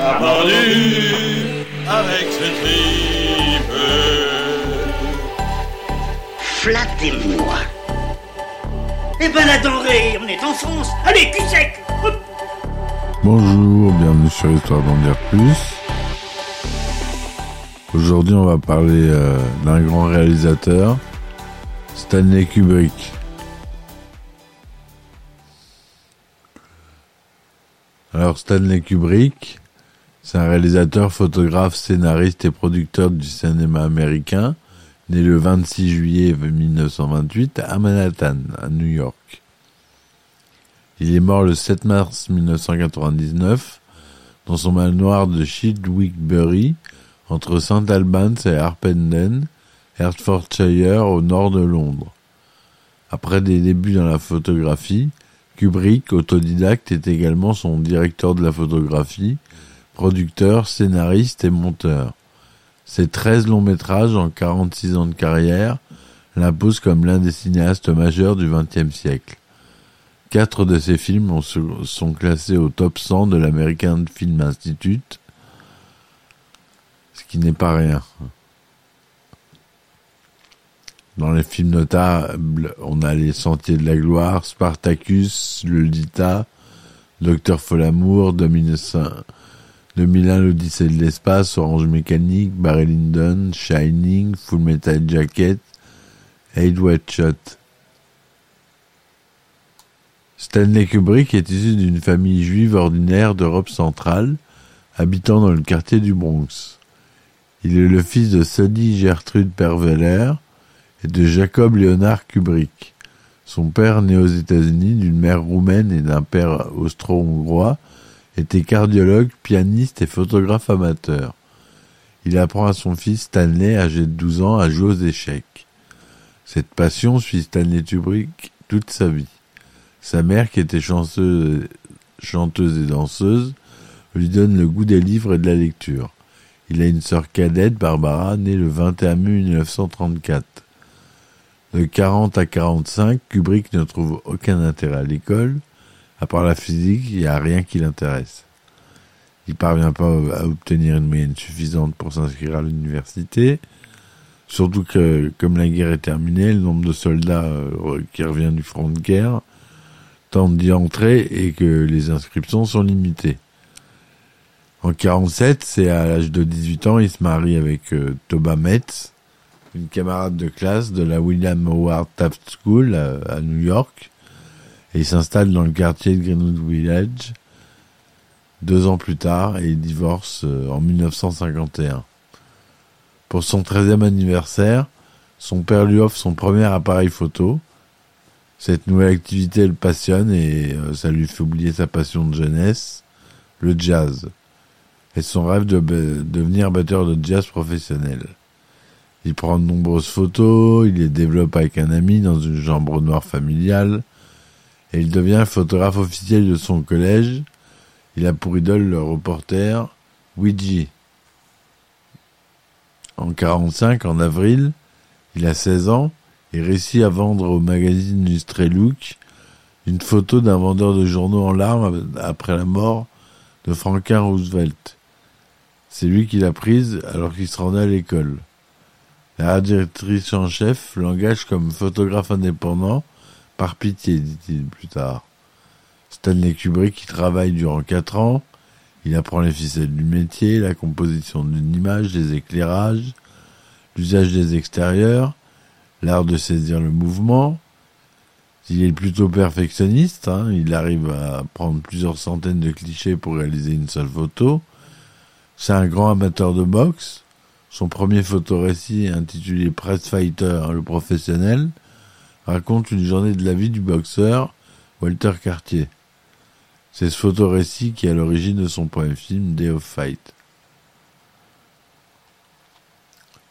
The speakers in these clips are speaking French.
A avec ce tripe. Flattez-moi. Eh ben la denrée, on est en France. Allez, cul sec. Bonjour, bienvenue sur Histoire d'en dire plus. Aujourd'hui, on va parler euh, d'un grand réalisateur, Stanley Kubrick. Alors, Stanley Kubrick, c'est un réalisateur, photographe, scénariste et producteur du cinéma américain, né le 26 juillet 1928 à Manhattan, à New York. Il est mort le 7 mars 1999 dans son manoir de Chidwickbury, entre St Albans et Harpenden, Hertfordshire, au nord de Londres. Après des débuts dans la photographie, Kubrick, autodidacte, est également son directeur de la photographie, producteur, scénariste et monteur. Ses 13 longs métrages en 46 ans de carrière l'imposent comme l'un des cinéastes majeurs du XXe siècle. Quatre de ses films ont- sont classés au top 100 de l'American Film Institute, ce qui n'est pas rien. Dans les films notables, on a Les Sentiers de la Gloire, Spartacus, Lolita, Docteur Folamour, 2001, 2001 l'Odyssée de l'espace, Orange Mécanique, Barry Lyndon, Shining, Full Metal Jacket, Eight Wet Shot. Stanley Kubrick est issu d'une famille juive ordinaire d'Europe centrale, habitant dans le quartier du Bronx. Il est le fils de Sodie Gertrude Perveller et de Jacob Leonard Kubrick. Son père, né aux États-Unis d'une mère roumaine et d'un père austro-hongrois, était cardiologue, pianiste et photographe amateur. Il apprend à son fils Stanley, âgé de 12 ans, à jouer aux échecs. Cette passion suit Stanley Kubrick toute sa vie. Sa mère, qui était chanteuse et danseuse, lui donne le goût des livres et de la lecture. Il a une sœur cadette, Barbara, née le 21 mai 1934. De 40 à 45, Kubrick ne trouve aucun intérêt à l'école. À part la physique, il n'y a rien qui l'intéresse. Il parvient pas à obtenir une moyenne suffisante pour s'inscrire à l'université. Surtout que, comme la guerre est terminée, le nombre de soldats euh, qui revient du front de guerre tente d'y entrer et que les inscriptions sont limitées. En 47, c'est à l'âge de 18 ans, il se marie avec euh, Toba Metz, une camarade de classe de la William Howard Taft School à, à New York, il s'installe dans le quartier de Greenwood Village deux ans plus tard et il divorce euh, en 1951. Pour son 13e anniversaire, son père lui offre son premier appareil photo. Cette nouvelle activité le passionne et euh, ça lui fait oublier sa passion de jeunesse, le jazz, et son rêve de devenir batteur de jazz professionnel. Il prend de nombreuses photos, il les développe avec un ami dans une chambre noire familiale, et il devient photographe officiel de son collège. Il a pour idole le reporter Ouija. En 45, en avril, il a 16 ans et réussit à vendre au magazine Illustré Look une photo d'un vendeur de journaux en larmes après la mort de Franklin Roosevelt. C'est lui qui l'a prise alors qu'il se rendait à l'école. La directrice en chef l'engage comme photographe indépendant par pitié, dit-il plus tard. Stanley Kubrick y travaille durant quatre ans. Il apprend les ficelles du métier, la composition d'une image, des éclairages, l'usage des extérieurs, l'art de saisir le mouvement. Il est plutôt perfectionniste, hein, il arrive à prendre plusieurs centaines de clichés pour réaliser une seule photo. C'est un grand amateur de boxe. Son premier photorécit, intitulé Press Fighter, le professionnel, raconte une journée de la vie du boxeur Walter Cartier. C'est ce photorécit qui est à l'origine de son premier film Day of Fight.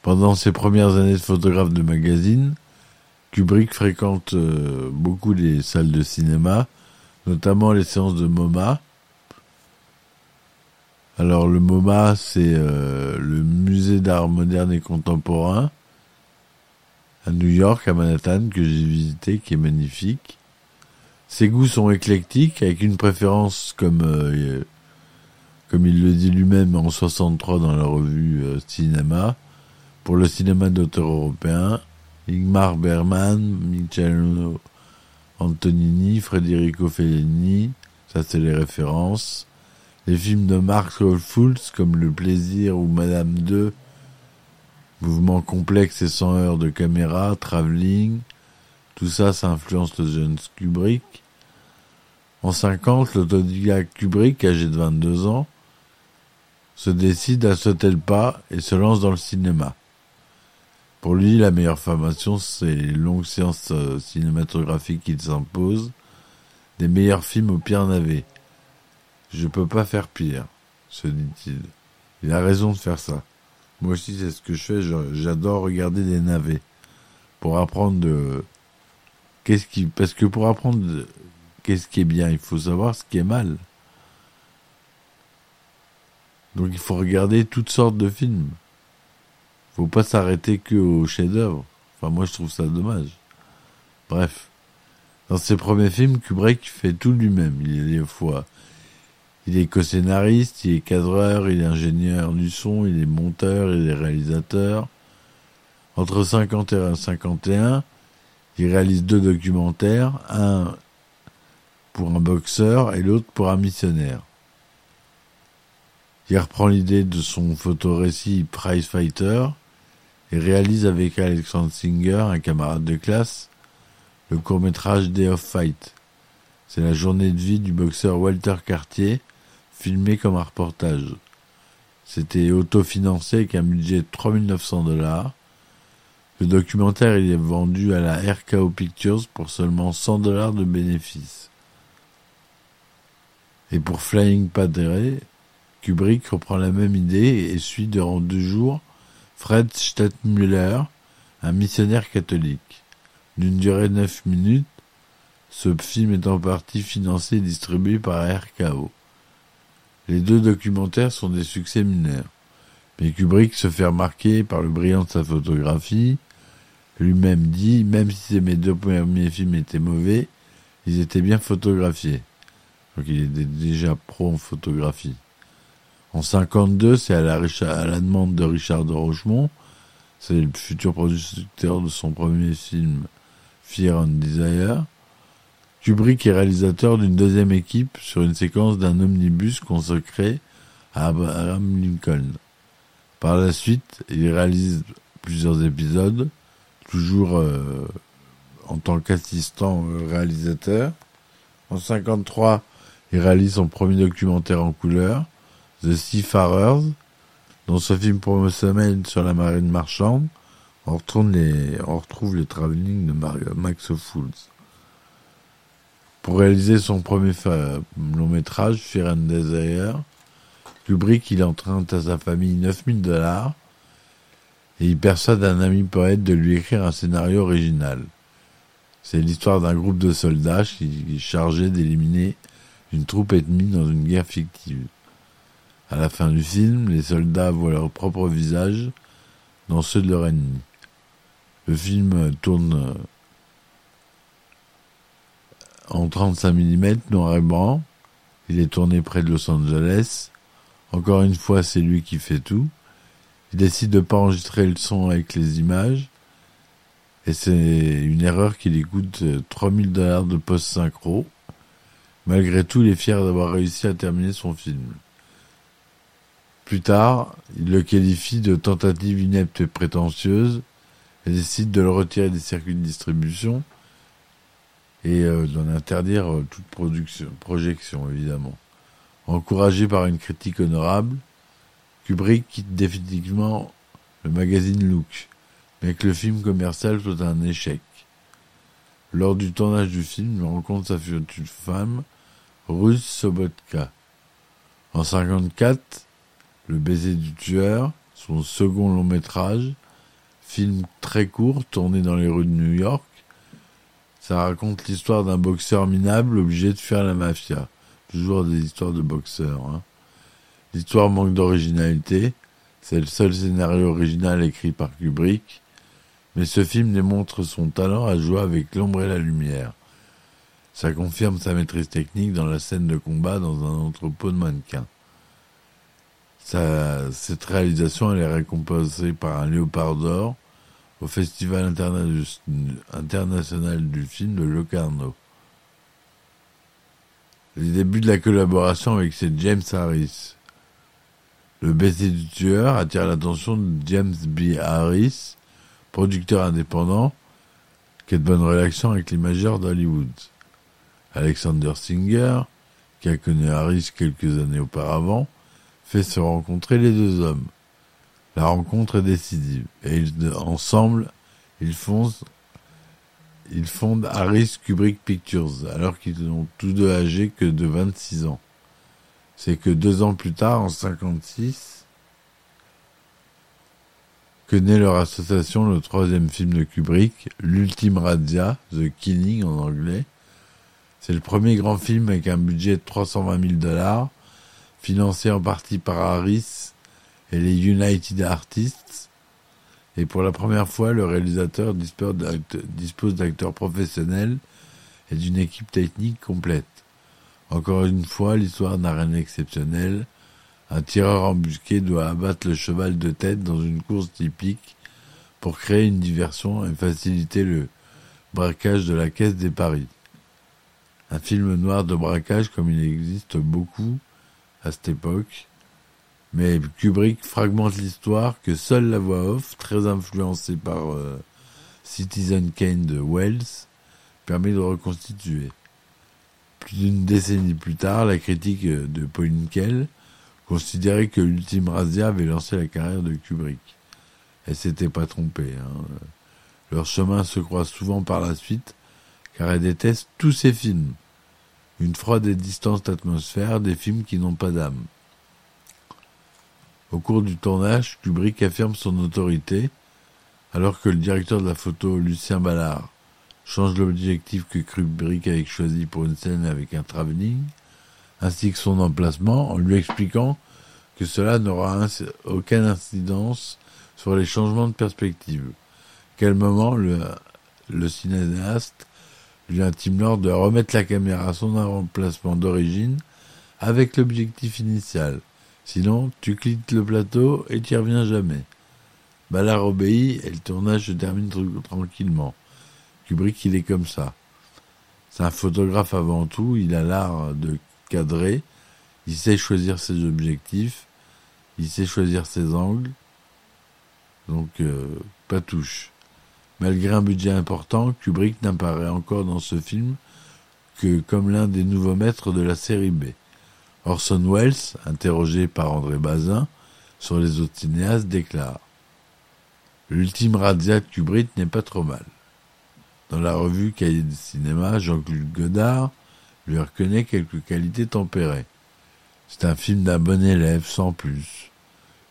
Pendant ses premières années de photographe de magazine, Kubrick fréquente euh, beaucoup les salles de cinéma, notamment les séances de MoMA. Alors le MoMA, c'est euh, le musée d'art moderne et contemporain à New York, à Manhattan, que j'ai visité, qui est magnifique. Ses goûts sont éclectiques, avec une préférence, comme, euh, comme il le dit lui-même en 63 dans la revue euh, Cinéma, pour le cinéma d'auteur européen, Ingmar Bergman, Michel Antonini, Federico Fellini, ça c'est les références. Les films de Mark Fools comme Le Plaisir ou Madame 2, Mouvement complexe et sans heures de caméra, Travelling, tout ça, ça influence le jeune Kubrick. En 50, l'autodidacte Kubrick, âgé de 22 ans, se décide à sauter le pas et se lance dans le cinéma. Pour lui, la meilleure formation, c'est les longues séances euh, cinématographiques qu'il s'impose, des meilleurs films au pire navet. Je peux pas faire pire, se dit-il. Il a raison de faire ça. Moi aussi, c'est ce que je fais. J'adore regarder des navets pour apprendre de qu'est-ce qui parce que pour apprendre qu'est-ce qui est bien, il faut savoir ce qui est mal. Donc il faut regarder toutes sortes de films. Faut pas s'arrêter que au chef-d'œuvre. Enfin moi je trouve ça dommage. Bref, dans ses premiers films, Kubrick fait tout lui-même. Il est des fois il est co-scénariste, il est cadreur, il est ingénieur du son, il est monteur, il est réalisateur. Entre 51 et 51, il réalise deux documentaires, un pour un boxeur et l'autre pour un missionnaire. Il reprend l'idée de son photorécit Prize Fighter et réalise avec Alexandre Singer, un camarade de classe, le court-métrage Day of Fight. C'est la journée de vie du boxeur Walter Cartier, filmé comme un reportage. C'était autofinancé avec un budget de 3900 dollars. Le documentaire est vendu à la RKO Pictures pour seulement 100 dollars de bénéfices. Et pour Flying Padre, Kubrick reprend la même idée et suit durant deux jours Fred Stadtmüller, un missionnaire catholique. D'une durée de 9 minutes, ce film est en partie financé et distribué par RKO. Les deux documentaires sont des succès mineurs. Mais Kubrick se fait remarquer par le brillant de sa photographie. Lui-même dit, même si mes deux premiers films étaient mauvais, ils étaient bien photographiés. Donc il était déjà pro en photographie. En 52, c'est à la, à la demande de Richard de Rochemont, c'est le futur producteur de son premier film Fear and Desire, Kubrick est réalisateur d'une deuxième équipe sur une séquence d'un omnibus consacré à Abraham Lincoln. Par la suite, il réalise plusieurs épisodes, toujours euh, en tant qu'assistant réalisateur. En 53, il réalise son premier documentaire en couleur, The Seafarers, dans ce film promotionnel sur la marine marchande, on, on retrouve les travelling de Max Fools. Pour réaliser son premier long métrage, Fear and Desire, Kubrick il emprunte à sa famille 9000 dollars et il persuade un ami poète de lui écrire un scénario original. C'est l'histoire d'un groupe de soldats qui est chargé d'éliminer une troupe ennemie dans une guerre fictive. À la fin du film, les soldats voient leur propre visage dans ceux de leur ennemi. Le film tourne en 35 mm noir et blanc. Il est tourné près de Los Angeles. Encore une fois, c'est lui qui fait tout. Il décide de pas enregistrer le son avec les images. Et c'est une erreur qui lui coûte 3000 dollars de post-synchro. Malgré tout, il est fier d'avoir réussi à terminer son film. Plus tard, il le qualifie de tentative inepte et prétentieuse et décide de le retirer des circuits de distribution et euh, d'en interdire euh, toute production, projection, évidemment. Encouragé par une critique honorable, Kubrick quitte définitivement le magazine Look, mais que le film commercial soit un échec. Lors du tournage du film, il rencontre sa future femme, Ruth Sobotka. En 54, Le baiser du tueur, son second long métrage, Film très court, tourné dans les rues de New York. Ça raconte l'histoire d'un boxeur minable obligé de fuir la mafia. Toujours des histoires de boxeurs. Hein. L'histoire manque d'originalité. C'est le seul scénario original écrit par Kubrick. Mais ce film démontre son talent à jouer avec l'ombre et la lumière. Ça confirme sa maîtrise technique dans la scène de combat dans un entrepôt de mannequins. Cette réalisation elle est récompensée par un léopard d'or au Festival interna international du film de Locarno. Les débuts de la collaboration avec ces James Harris. Le baiser du tueur attire l'attention de James B. Harris, producteur indépendant, qui a de bonnes relations avec les majeurs d'Hollywood. Alexander Singer, qui a connu Harris quelques années auparavant, fait se rencontrer les deux hommes. La rencontre est décisive et ils, ensemble, ils fondent, ils fondent Harris Kubrick Pictures alors qu'ils sont tous deux âgés que de 26 ans. C'est que deux ans plus tard, en 56, que naît leur association, le troisième film de Kubrick, L'Ultime Razzia, The Killing en anglais. C'est le premier grand film avec un budget de 320 000 dollars, financé en partie par Harris et les United Artists. Et pour la première fois, le réalisateur dispose d'acteurs professionnels et d'une équipe technique complète. Encore une fois, l'histoire n'a rien d'exceptionnel. Un tireur embusqué doit abattre le cheval de tête dans une course typique pour créer une diversion et faciliter le braquage de la caisse des paris. Un film noir de braquage comme il existe beaucoup à cette époque, mais Kubrick fragmente l'histoire que seule la voix off, très influencée par euh, Citizen Kane de Wells, permet de reconstituer. Plus d'une décennie plus tard, la critique de Pauline Kell considérait que l'ultime Razia avait lancé la carrière de Kubrick. Elle s'était pas trompée. Hein. Leurs chemins se croisent souvent par la suite, car elle déteste tous ses films. Une froide et distance d'atmosphère, des films qui n'ont pas d'âme. Au cours du tournage, Kubrick affirme son autorité, alors que le directeur de la photo, Lucien Ballard, change l'objectif que Kubrick avait choisi pour une scène avec un travelling, ainsi que son emplacement, en lui expliquant que cela n'aura aucune incidence sur les changements de perspective. Quel moment le, le cinéaste lui intime l'ordre de remettre la caméra à son emplacement d'origine avec l'objectif initial. Sinon, tu quittes le plateau et tu reviens jamais. Ballard obéit et le tournage se termine tranquillement. Kubrick, il est comme ça. C'est un photographe avant tout, il a l'art de cadrer, il sait choisir ses objectifs, il sait choisir ses angles, donc euh, pas touche. Malgré un budget important, Kubrick n'apparaît encore dans ce film que comme l'un des nouveaux maîtres de la série B. Orson Welles, interrogé par André Bazin sur les autres cinéastes, déclare L'ultime razzia de Kubrick n'est pas trop mal. Dans la revue Cahiers du cinéma, Jean-Claude Godard lui reconnaît quelques qualités tempérées. C'est un film d'un bon élève, sans plus.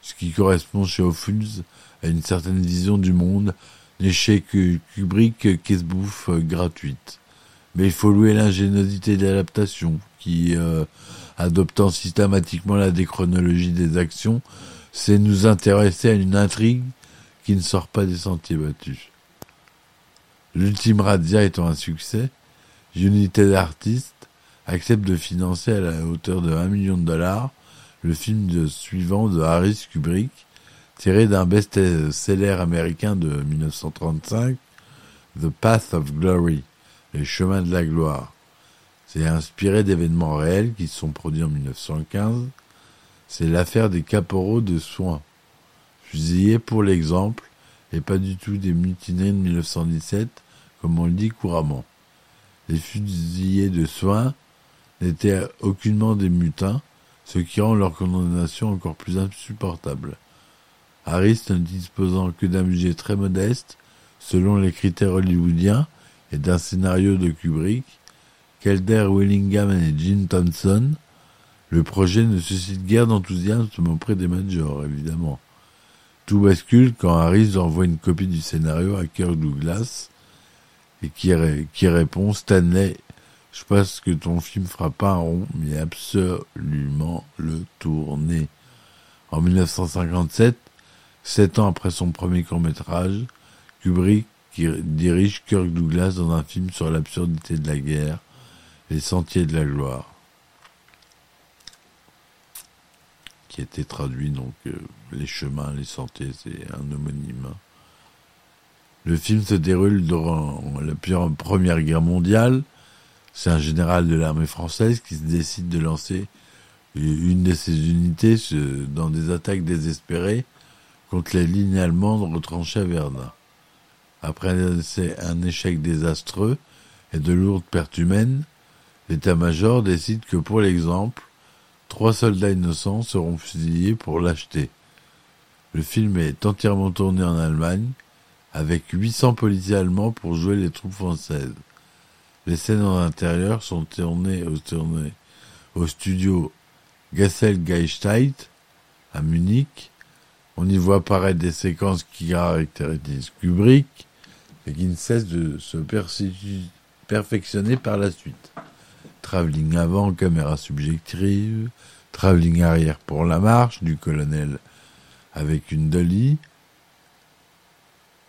Ce qui correspond chez Ophuls à une certaine vision du monde l'échec Kubrick qu'est bouffe euh, gratuite. Mais il faut louer l'ingéniosité d'adaptation qui, euh, adoptant systématiquement la déchronologie des actions, sait nous intéresser à une intrigue qui ne sort pas des sentiers battus. L'ultime Razzia étant un succès, Unité d'artistes accepte de financer à la hauteur de 1 million de dollars le film suivant de Harris Kubrick, tiré d'un best-seller américain de 1935, The Path of Glory, Les chemins de la gloire. C'est inspiré d'événements réels qui se sont produits en 1915. C'est l'affaire des caporaux de soins, fusillés pour l'exemple, et pas du tout des mutineries de 1917, comme on le dit couramment. Les fusillés de soins n'étaient aucunement des mutins, ce qui rend leur condamnation encore plus insupportable. Harris ne disposant que d'un budget très modeste, selon les critères hollywoodiens, et d'un scénario de Kubrick, Kelder Willingham et Gene Thompson, le projet ne suscite guère d'enthousiasme auprès des majors, évidemment. Tout bascule quand Harris envoie une copie du scénario à Kirk Douglas et qui, qui répond Stanley, je pense que ton film fera pas un rond, mais absolument le tourner. En 1957, sept ans après son premier court-métrage, Kubrick dirige Kirk Douglas dans un film sur l'absurdité de la guerre, Les Sentiers de la Gloire, qui été traduit donc euh, Les Chemins, les Sentiers, c'est un homonyme. Le film se déroule durant la Première Guerre mondiale. C'est un général de l'armée française qui décide de lancer une de ses unités dans des attaques désespérées contre les lignes allemandes retranchées à Verdun. Après un échec désastreux et de lourdes pertes humaines, l'état-major décide que pour l'exemple, trois soldats innocents seront fusillés pour lâcheté. Le film est entièrement tourné en Allemagne, avec 800 policiers allemands pour jouer les troupes françaises. Les scènes en intérieur sont tournées au, tournées au studio à Munich. On y voit apparaître des séquences qui caractérisent Kubrick et qui ne cessent de se perfectionner par la suite. Travelling avant, caméra subjective, travelling arrière pour la marche du colonel avec une dolly,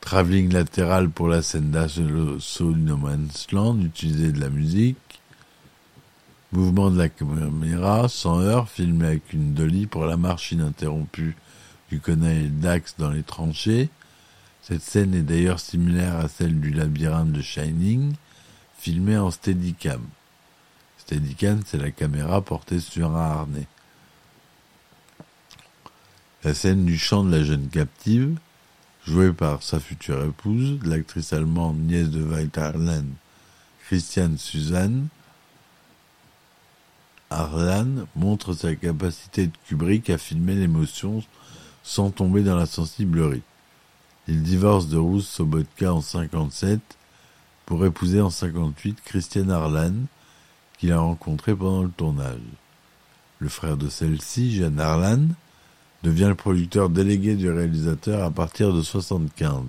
travelling latéral pour la scène d'assaut du No Man's Land, utiliser de la musique, mouvement de la caméra sans heure, filmé avec une dolly pour la marche ininterrompue du colonel Dax dans les tranchées. Cette scène est d'ailleurs similaire à celle du labyrinthe de Shining, filmée en Steadicam. Steadicam, c'est la caméra portée sur un harnais. La scène du chant de la jeune captive, jouée par sa future épouse, l'actrice allemande nièce de Weiterland, Christiane Suzanne, Arlan montre sa capacité de Kubrick à filmer l'émotion sans tomber dans la sensiblerie. Il divorce de Ruth Sobotka en 57 pour épouser en 58 Christiane Arlan, qu'il a rencontrée pendant le tournage. Le frère de celle-ci, Jeanne Arlan, devient le producteur délégué du réalisateur à partir de 75.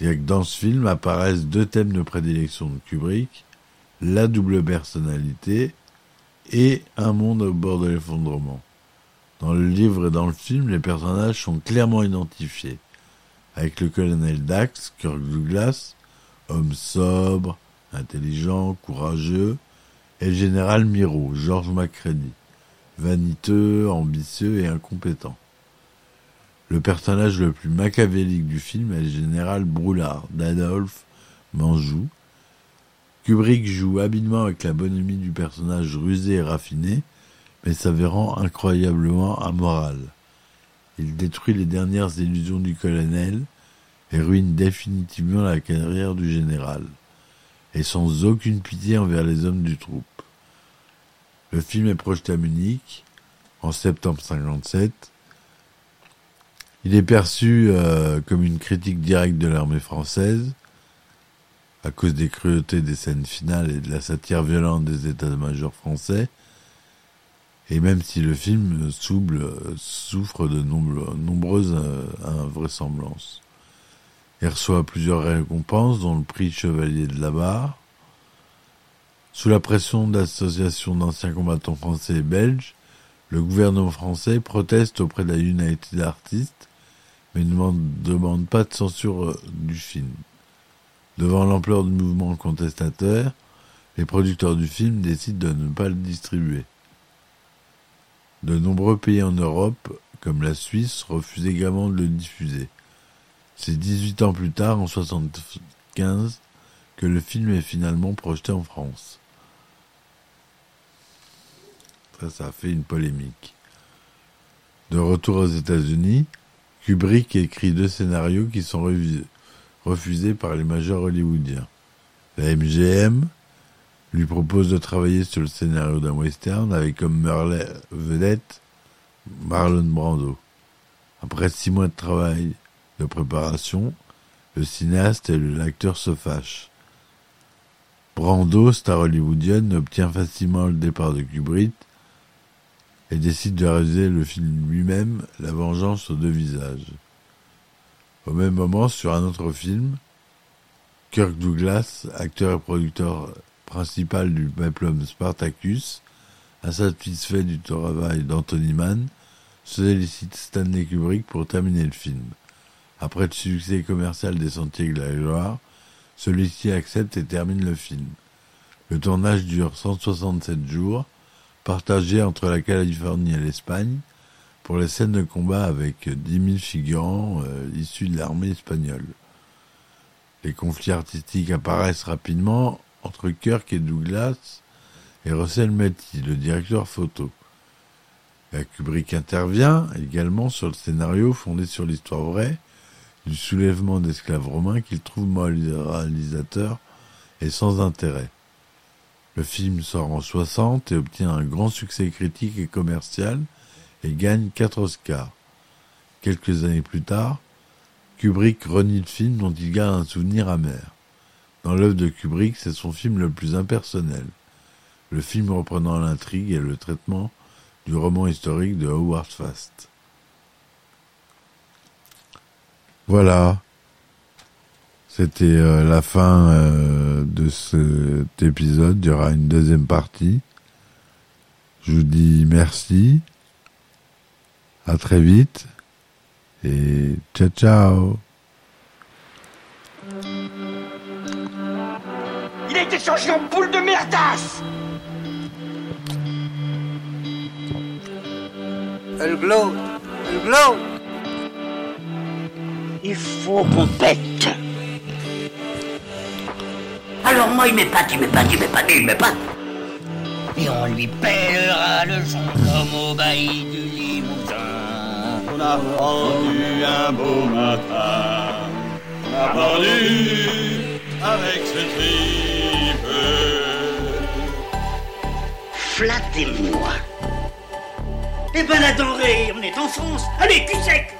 Et que dans ce film apparaissent deux thèmes de prédilection de Kubrick, la double personnalité et un monde au bord de l'effondrement. Dans le livre et dans le film, les personnages sont clairement identifiés, avec le colonel Dax, Kirk Douglas, homme sobre, intelligent, courageux, et le général Miro, George Macready, vaniteux, ambitieux et incompétent. Le personnage le plus machiavélique du film est le général Broulard, d'Adolphe Manjou. Kubrick joue habilement avec la bonhomie du personnage rusé et raffiné, mais s'avérant incroyablement amoral. Il détruit les dernières illusions du colonel et ruine définitivement la carrière du général, et sans aucune pitié envers les hommes du troupe. Le film est projeté à Munich en septembre 57. Il est perçu euh, comme une critique directe de l'armée française à cause des cruautés des scènes finales et de la satire violente des états-majors français. Et même si le film souble, souffre de nombre- nombreuses euh, invraisemblances. Il reçoit plusieurs récompenses, dont le prix Chevalier de la Barre. Sous la pression d'associations d'anciens combattants français et belges, le gouvernement français proteste auprès de la United Artists, mais ne demande, demande pas de censure euh, du film. Devant l'ampleur du mouvement contestataire, les producteurs du film décident de ne pas le distribuer. De nombreux pays en Europe, comme la Suisse, refusent également de le diffuser. C'est 18 ans plus tard, en 75, que le film est finalement projeté en France. Ça, ça a fait une polémique. De retour aux États-Unis, Kubrick écrit deux scénarios qui sont refusés par les majors hollywoodiens. La MGM lui propose de travailler sur le scénario d'un western avec comme vedette Marlon Brando. Après six mois de travail de préparation, le cinéaste et l'acteur se fâchent. Brando, star hollywoodienne, obtient facilement le départ de Kubrick et décide de réaliser le film lui-même, La vengeance aux deux visages. Au même moment, sur un autre film, Kirk Douglas, acteur et producteur principal du peplum Spartacus, insatisfait du travail d'Anthony Mann, sollicite Stanley Kubrick pour terminer le film. Après le succès commercial des Sentiers de la Gloire, celui-ci accepte et termine le film. Le tournage dure 167 jours, partagé entre la Californie et l'Espagne, pour les scènes de combat avec 10 000 figurants euh, issus de l'armée espagnole. Les conflits artistiques apparaissent rapidement entre Kirk et Douglas et Russell Metty, le directeur photo. La Kubrick intervient également sur le scénario fondé sur l'histoire vraie du soulèvement d'esclaves romains qu'il trouve moralisateur et sans intérêt. Le film sort en 60 et obtient un grand succès critique et commercial et gagne quatre Oscars. Quelques années plus tard, Kubrick renie le film dont il garde un souvenir amer. Dans l'œuvre de Kubrick, c'est son film le plus impersonnel. Le film reprenant l'intrigue et le traitement du roman historique de Howard Fast. Voilà. C'était euh, la fin euh, de cet épisode. Il y aura une deuxième partie. Je vous dis merci. À très vite. Et ciao ciao. Il a été changé en boule de merdasse Elle glow. Elle glow. Il faut qu'on pète. Alors moi, il m'épate, il m'épate, il m'épate, il m'épate. Et on lui pèlera le son comme au bailli du Limousin. On a rendu un beau matin. On a pendu avec ce tripe. Flattez-moi. Eh ben la denrée, on est en France. Allez, cul sec